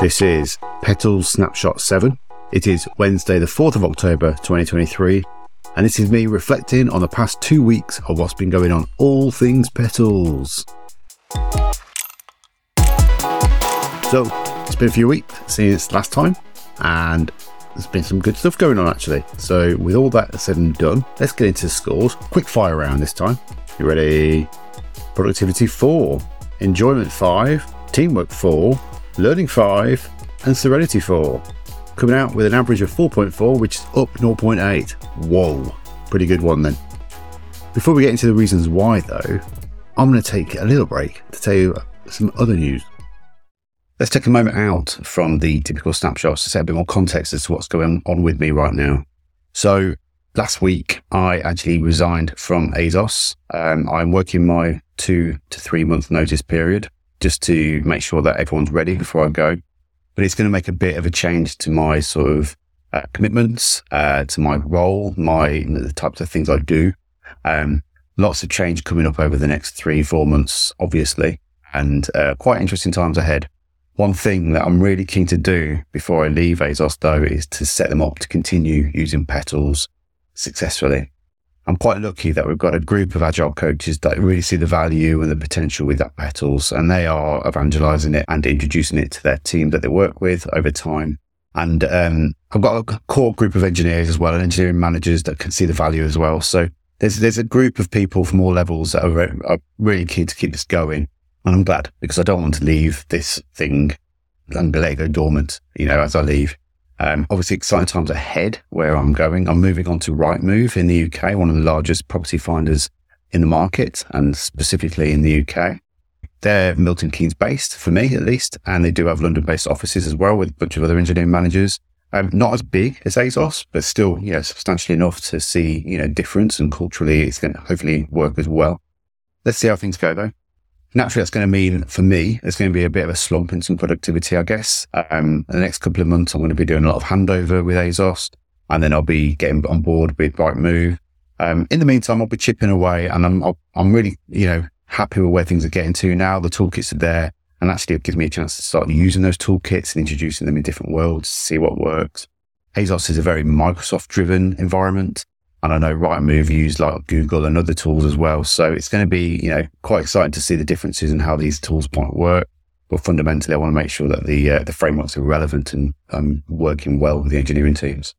This is Petals Snapshot 7. It is Wednesday, the 4th of October 2023, and this is me reflecting on the past two weeks of what's been going on, all things Petals. So, it's been a few weeks since last time, and there's been some good stuff going on actually. So, with all that said and done, let's get into scores. Quick fire round this time. You ready? Productivity 4, Enjoyment 5, Teamwork 4, Learning 5, and Serenity 4. Coming out with an average of 4.4, which is up 0.8. Whoa, pretty good one then. Before we get into the reasons why, though, I'm going to take a little break to tell you some other news. Let's take a moment out from the typical snapshots to set a bit more context as to what's going on with me right now. So, last week I actually resigned from ASOS. Um, I'm working my two to three month notice period just to make sure that everyone's ready before I go. But it's going to make a bit of a change to my sort of uh, commitments, uh, to my role, my the types of things I do. Um, lots of change coming up over the next three, four months, obviously, and uh, quite interesting times ahead. One thing that I'm really keen to do before I leave ASOS, though, is to set them up to continue using petals successfully. I'm quite lucky that we've got a group of agile coaches that really see the value and the potential with that petals, and they are evangelizing it and introducing it to their team that they work with over time. And um, I've got a core group of engineers as well, and engineering managers that can see the value as well. So there's there's a group of people from all levels that are, are really keen to keep this going, and I'm glad because I don't want to leave this thing and let it go dormant, you know, as I leave. Um, obviously, exciting times ahead where I'm going. I'm moving on to Rightmove in the UK, one of the largest property finders in the market, and specifically in the UK. They're Milton Keynes based, for me at least, and they do have London based offices as well with a bunch of other engineering managers. Um, not as big as ASOS, but still, you know, substantially enough to see, you know, difference and culturally it's going to hopefully work as well. Let's see how things go though naturally that's going to mean for me there's going to be a bit of a slump in some productivity i guess. Um, the next couple of months i'm going to be doing a lot of handover with ASOS and then i'll be getting on board with Rightmove. Um, in the meantime i'll be chipping away and i'm i'm really you know happy with where things are getting to now. The toolkits are there and actually it gives me a chance to start using those toolkits and introducing them in different worlds to see what works. ASOS is a very microsoft driven environment and I know Rightmove use like Google and other tools as well. So it's going to be, you know, quite exciting to see the differences in how these tools might work. But fundamentally, I want to make sure that the uh, the frameworks are relevant and um, working well with the engineering teams.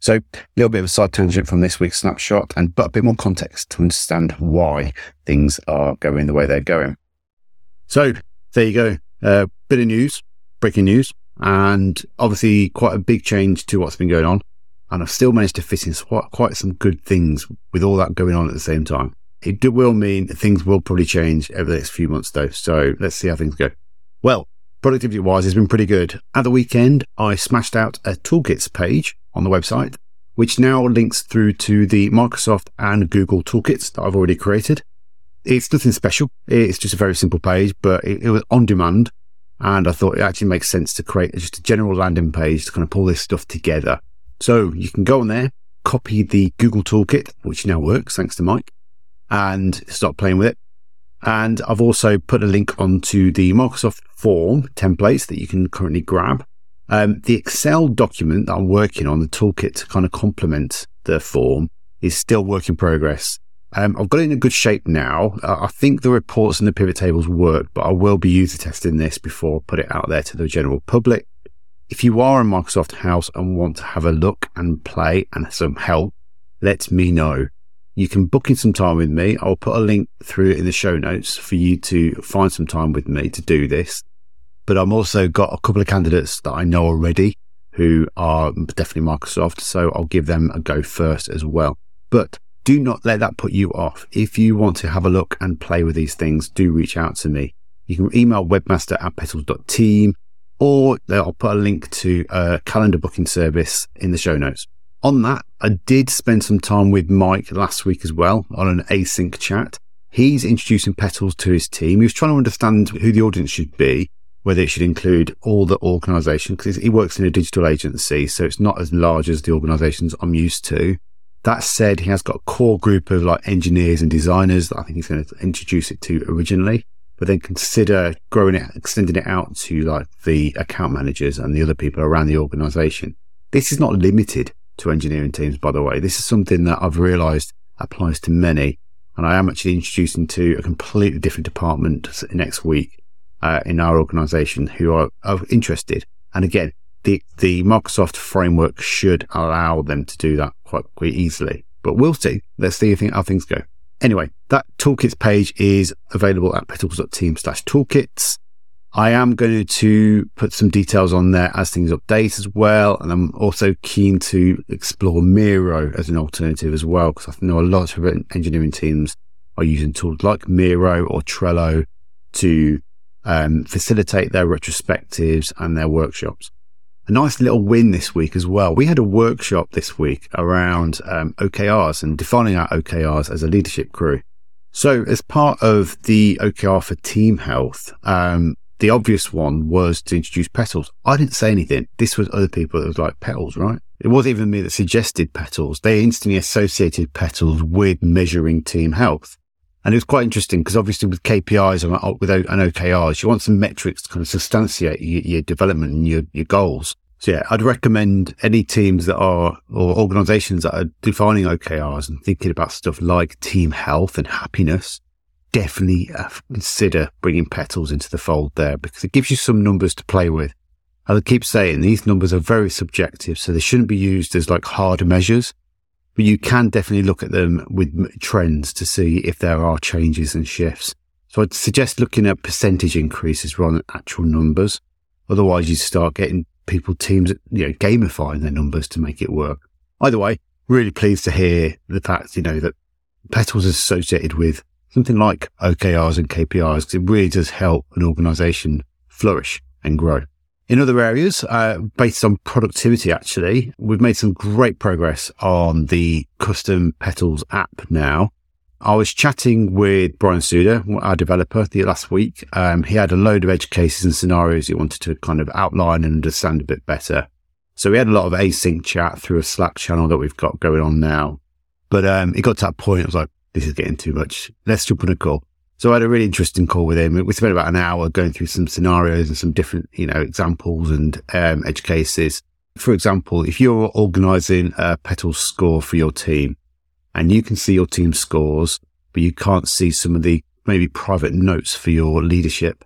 So a little bit of a side tangent from this week's snapshot, and but a bit more context to understand why things are going the way they're going. So there you go, uh, bit of news, breaking news, and obviously quite a big change to what's been going on and I've still managed to fit in quite, some good things with all that going on at the same time. It will mean things will probably change over the next few months though. So let's see how things go. Well, productivity wise it's been pretty good. At the weekend, I smashed out a toolkits page on the website, which now links through to the Microsoft and Google toolkits that I've already created. It's nothing special. It's just a very simple page, but it, it was on demand. And I thought it actually makes sense to create just a general landing page to kind of pull this stuff together so you can go on there, copy the Google Toolkit, which now works thanks to Mike, and start playing with it. And I've also put a link onto the Microsoft form templates that you can currently grab. Um, the Excel document that I'm working on, the toolkit to kind of complement the form, is still work in progress. Um, I've got it in a good shape now. Uh, I think the reports and the pivot tables work, but I will be user testing this before I put it out there to the general public. If you are a Microsoft house and want to have a look and play and some help, let me know. You can book in some time with me. I'll put a link through in the show notes for you to find some time with me to do this. But I'm also got a couple of candidates that I know already who are definitely Microsoft. So I'll give them a go first as well. But do not let that put you off. If you want to have a look and play with these things, do reach out to me. You can email webmaster at petals.team or I'll put a link to a calendar booking service in the show notes. On that, I did spend some time with Mike last week as well on an async chat. He's introducing Petals to his team. He was trying to understand who the audience should be, whether it should include all the organization, because he works in a digital agency, so it's not as large as the organizations I'm used to. That said, he has got a core group of like engineers and designers that I think he's going to introduce it to originally. But then consider growing it, extending it out to like the account managers and the other people around the organization. This is not limited to engineering teams, by the way. This is something that I've realized applies to many. And I am actually introducing to a completely different department next week uh, in our organization who are, are interested. And again, the, the Microsoft framework should allow them to do that quite, quite easily. But we'll see. Let's see how things go. Anyway, that toolkits page is available at petals.team slash toolkits. I am going to put some details on there as things update as well. And I'm also keen to explore Miro as an alternative as well, because I know a lot of engineering teams are using tools like Miro or Trello to um, facilitate their retrospectives and their workshops. A nice little win this week as well. We had a workshop this week around um, OKRs and defining our OKRs as a leadership crew. So, as part of the OKR for team health, um, the obvious one was to introduce petals. I didn't say anything. This was other people that was like petals, right? It wasn't even me that suggested petals. They instantly associated petals with measuring team health. And it was quite interesting because obviously with KPIs and with an OKRs, you want some metrics to kind of substantiate your, your development and your, your goals. So yeah, I'd recommend any teams that are or organizations that are defining OKRs and thinking about stuff like team health and happiness definitely uh, consider bringing petals into the fold there because it gives you some numbers to play with. I keep saying these numbers are very subjective, so they shouldn't be used as like hard measures, but you can definitely look at them with trends to see if there are changes and shifts. So I'd suggest looking at percentage increases rather than actual numbers. Otherwise, you start getting people, teams, you know, gamifying their numbers to make it work. Either way, really pleased to hear the fact, you know, that Petals is associated with something like OKRs and KPIs because it really does help an organization flourish and grow. In other areas, uh, based on productivity, actually, we've made some great progress on the custom Petals app now. I was chatting with Brian Suda, our developer, the last week. Um, he had a load of edge cases and scenarios he wanted to kind of outline and understand a bit better. So we had a lot of async chat through a Slack channel that we've got going on now. But um, it got to that point, I was like, this is getting too much. Let's jump on a call. So I had a really interesting call with him. We spent about an hour going through some scenarios and some different, you know, examples and um, edge cases. For example, if you're organizing a petal score for your team and you can see your team scores, but you can't see some of the maybe private notes for your leadership,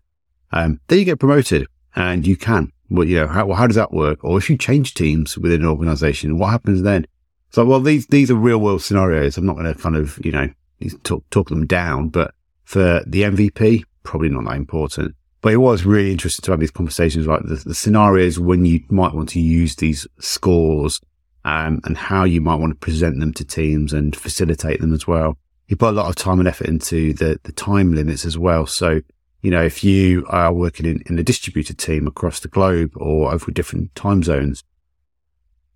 um, then you get promoted and you can. Well, you know, how, how does that work? Or if you change teams within an organization, what happens then? So, well, these, these are real world scenarios. I'm not going to kind of, you know, talk, talk them down, but for the MVP, probably not that important. But it was really interesting to have these conversations, like the, the scenarios when you might want to use these scores um, and how you might want to present them to teams and facilitate them as well. He put a lot of time and effort into the, the time limits as well. So, you know, if you are working in, in a distributed team across the globe or over different time zones,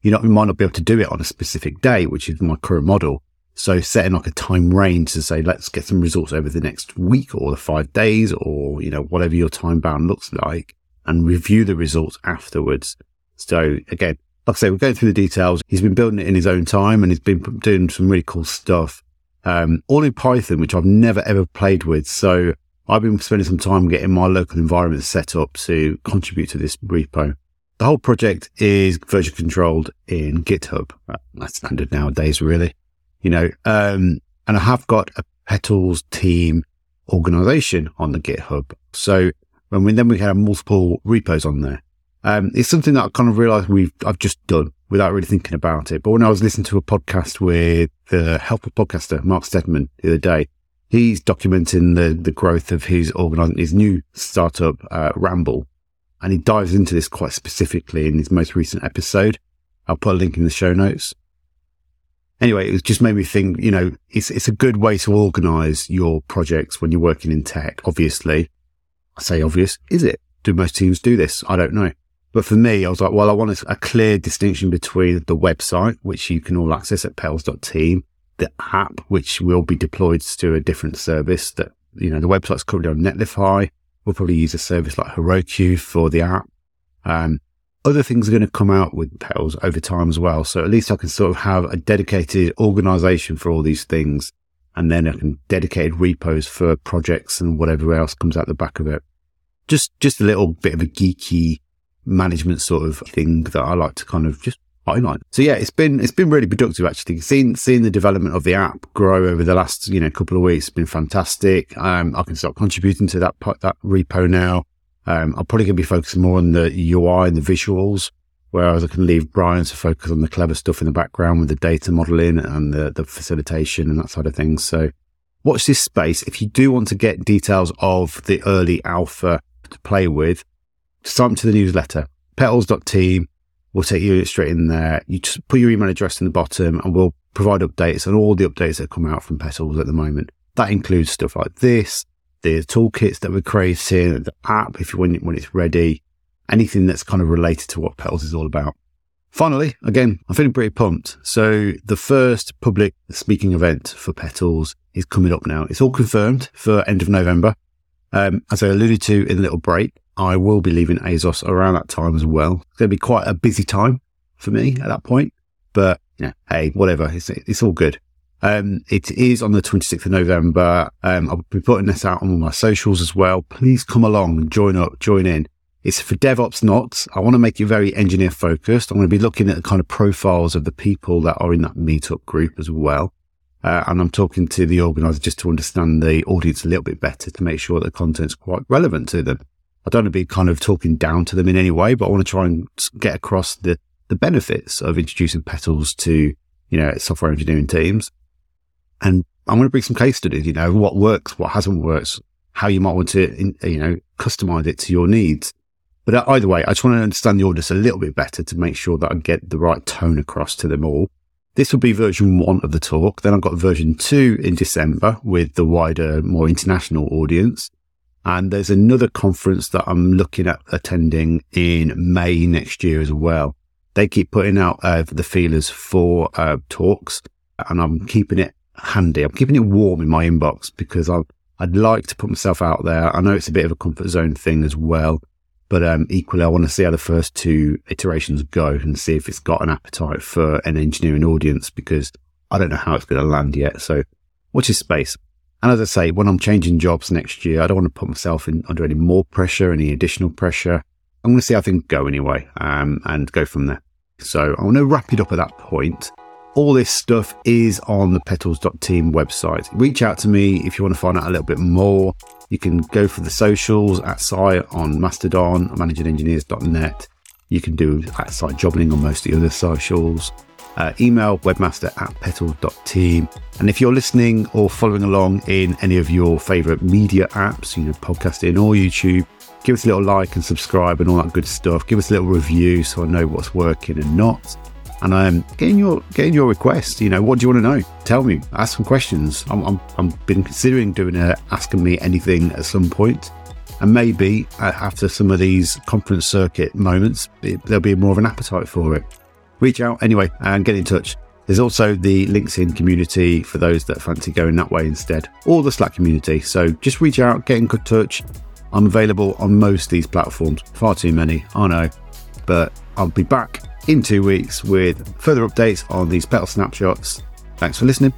you know, you might not be able to do it on a specific day, which is my current model. So setting like a time range to say, let's get some results over the next week or the five days or, you know, whatever your time bound looks like and review the results afterwards. So again, like I say, we're going through the details. He's been building it in his own time and he's been doing some really cool stuff. Um, all in Python, which I've never ever played with. So I've been spending some time getting my local environment set up to contribute to this repo. The whole project is version controlled in GitHub. That's standard nowadays, really you know, um, and I have got a Petals team organization on the GitHub. So when we, then we have multiple repos on there. Um, it's something that I kind of realized we've, I've just done without really thinking about it. But when I was listening to a podcast with the helper podcaster, Mark Steadman, the other day, he's documenting the, the growth of his organizing, his new startup, uh, Bramble. And he dives into this quite specifically in his most recent episode. I'll put a link in the show notes anyway, it just made me think, you know, it's, it's a good way to organize your projects when you're working in tech. Obviously, I say obvious. Is it? Do most teams do this? I don't know. But for me, I was like, well, I want a, clear distinction between the website, which you can all access at petals.team, the app, which will be deployed to a different service that, you know, the website's currently on Netlify. We'll probably use a service like Heroku for the app. Um, other things are going to come out with Petals over time as well. So at least I can sort of have a dedicated organization for all these things and then I can dedicated repos for projects and whatever else comes out the back of it. Just, just a little bit of a geeky management sort of thing that I like to kind of just highlight. So yeah, it's been, it's been really productive actually. Seeing, seeing the development of the app grow over the last, you know, couple of weeks has been fantastic. Um, I can start contributing to that, that repo now. Um, I'm probably going to be focusing more on the UI and the visuals Whereas I can leave Brian to focus on the clever stuff in the background with the data modeling and the, the facilitation and that side of things. So watch this space. If you do want to get details of the early alpha to play with, sign up to the newsletter, petals.team. We'll take you straight in there. You just put your email address in the bottom and we'll provide updates on all the updates that come out from Petals at the moment. That includes stuff like this, the toolkits that we're creating, the app if you when, when it's ready, anything that's kind of related to what Petals is all about. Finally, again, I'm feeling pretty pumped. So the first public speaking event for Petals is coming up now. It's all confirmed for end of November. Um, as I alluded to in the little break, I will be leaving ASOS around that time as well. It's going to be quite a busy time for me at that point, but yeah, hey, whatever. It's, it's all good. Um, it is on the 26th of November. Um, I'll be putting this out on all my socials as well. Please come along and join up, join in. It's for DevOps Notts. I want to make it very engineer focused. I'm going to be looking at the kind of profiles of the people that are in that meetup group as well. Uh, and I'm talking to the organizer just to understand the audience a little bit better to make sure that the content's quite relevant to them. I don't want to be kind of talking down to them in any way, but I want to try and get across the, the benefits of introducing petals to, you know, software engineering teams. And I'm going to bring some case studies, you know, what works, what hasn't worked, how you might want to, you know, customize it to your needs. But uh, either way, I just want to understand the audience a little bit better to make sure that I get the right tone across to them all. This will be version one of the talk. Then I've got version two in December with the wider, more international audience. And there's another conference that I'm looking at attending in May next year as well. They keep putting out uh, the feelers for uh, talks and I'm keeping it handy. I'm keeping it warm in my inbox because i I'd like to put myself out there. I know it's a bit of a comfort zone thing as well. But um, equally, I want to see how the first two iterations go and see if it's got an appetite for an engineering audience because I don't know how it's going to land yet. So watch this space. And as I say, when I'm changing jobs next year, I don't want to put myself in under any more pressure, any additional pressure. I'm going to see how things go anyway um, and go from there. So I want to wrap it up at that point. All this stuff is on the petals.team website. Reach out to me if you want to find out a little bit more. You can go for the socials at site on Mastodon, managingengineers.net. You can do at site jobling on most of the other socials. Uh, email webmaster at petals.team. And if you're listening or following along in any of your favorite media apps, you know, podcasting or YouTube, give us a little like and subscribe and all that good stuff. Give us a little review so I know what's working and not and um, getting your getting your request. You know, what do you want to know? Tell me. Ask some questions. I'm I'm, I'm been considering doing a asking me anything at some point, and maybe uh, after some of these conference circuit moments, it, there'll be more of an appetite for it. Reach out anyway and get in touch. There's also the LinkedIn community for those that fancy going that way instead, or the Slack community. So just reach out, get in good touch. I'm available on most of these platforms. Far too many, I know, but I'll be back in two weeks with further updates on these petal snapshots. Thanks for listening.